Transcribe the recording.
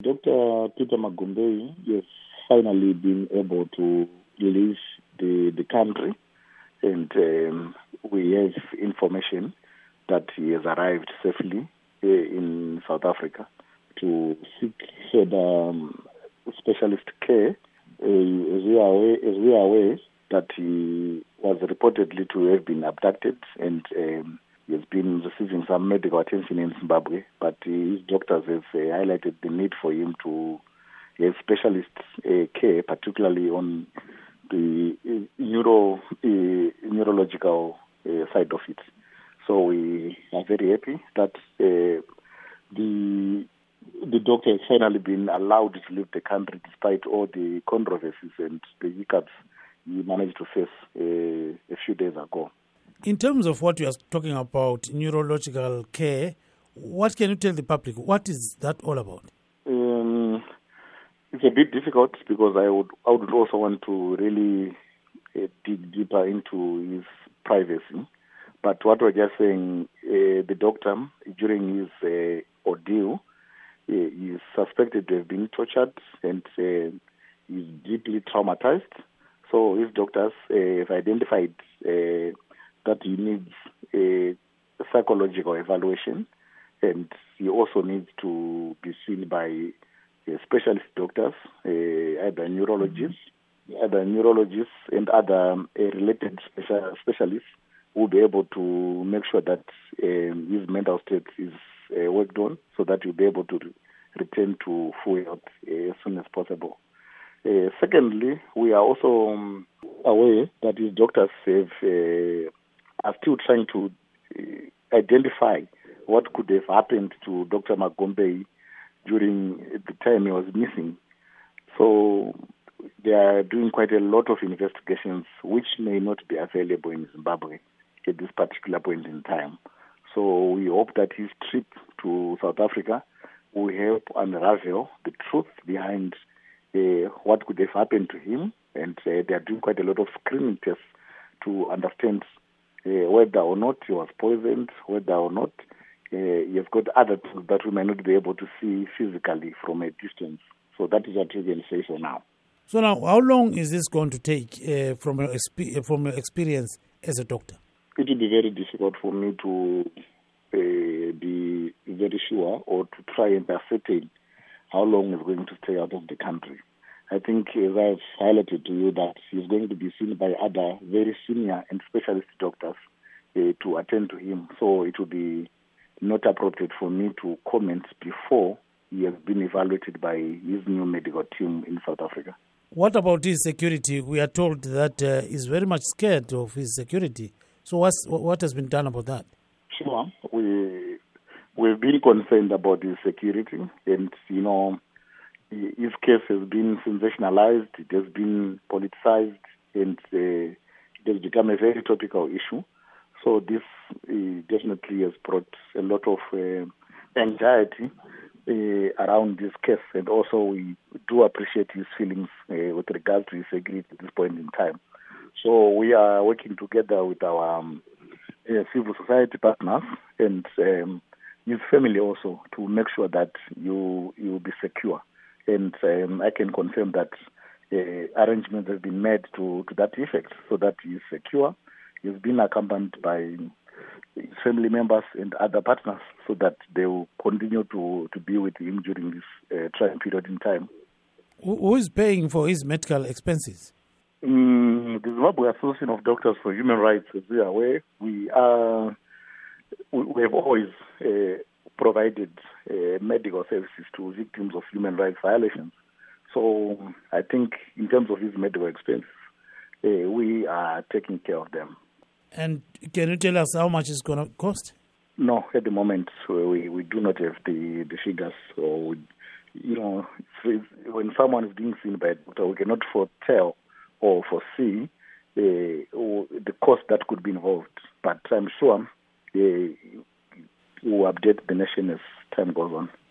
Dr. Peter Magombeyi has finally been able to leave the, the country, and um, we have information that he has arrived safely uh, in South Africa to seek further um, specialist care. Uh, as, we are aware, as we are aware that he was reportedly to have been abducted and um, he has been receiving some medical attention in Zimbabwe, but his doctors have uh, highlighted the need for him to have specialist uh, care, particularly on the uh, neuro neurological side of it. So we are very happy that the the doctor has finally been allowed to leave the country despite all the controversies and the hiccups he managed to face uh, a few days ago. In terms of what you are talking about, neurological care, what can you tell the public? What is that all about? Um, it's a bit difficult because I would I would also want to really uh, dig deeper into his privacy. But what we're just saying, uh, the doctor during his uh, ordeal uh, is suspected to have been tortured and uh, is deeply traumatized. So his doctors uh, have identified uh, that he needs a psychological evaluation and he also needs to be seen by uh, specialist doctors, uh, either neurologists, other neurologists and other um, uh, related special, specialists who will be able to make sure that um, his mental state is uh, worked on so that he'll be able to re- return to full health uh, as soon as possible. Uh, secondly, we are also um, aware that his doctors have are still trying to uh, identify what could have happened to Dr. Magombeyi during the time he was missing. So they are doing quite a lot of investigations which may not be available in Zimbabwe at this particular point in time. So we hope that his trip to South Africa will help unravel the truth behind uh, what could have happened to him. And uh, they are doing quite a lot of screening tests to understand uh, whether or not he was poisoned, whether or not uh, has got other things that we may not be able to see physically from a distance. So that is what we can say for now. So now, how long is this going to take uh, from your exp- from your experience as a doctor? It will be very difficult for me to uh, be very sure or to try and ascertain how long he's going to stay out of the country. I think, as I've highlighted to you, that he's going to be seen by other very senior and specialist doctors uh, to attend to him. So it will be not appropriate for me to comment before he has been evaluated by his new medical team in South Africa. What about his security? We are told that uh, he's very much scared of his security. So what's, what has been done about that? Sure, we we've been concerned about his security, and you know, his case has been sensationalized. It has been politicized, and uh, it has become a very topical issue. So this uh, definitely has brought a lot of uh, anxiety uh, around this case, and also we do appreciate his feelings uh, with regard to his security at this point in time. So we are working together with our um, uh, civil society partners and um, his family also to make sure that you you will be secure. And um, I can confirm that uh, arrangements have been made to, to that effect so that he's secure. He's been accompanied by his family members and other partners so that they will continue to, to be with him during this uh, trying period in time. Who is paying for his medical expenses? Mm, the Zimbabwe Association of Doctors for Human Rights, as we are aware, we are we, we have always uh, provided uh, medical services to victims of human rights violations. So I think in terms of his medical expenses, uh, we are taking care of them. And can you tell us how much it's going to cost? No, at the moment we, we do not have the, the figures. So, we, you know, when someone is being seen by a doctor, we cannot foretell or foresee uh, or the cost that could be involved. But I'm sure uh, will update the nation as time goes on.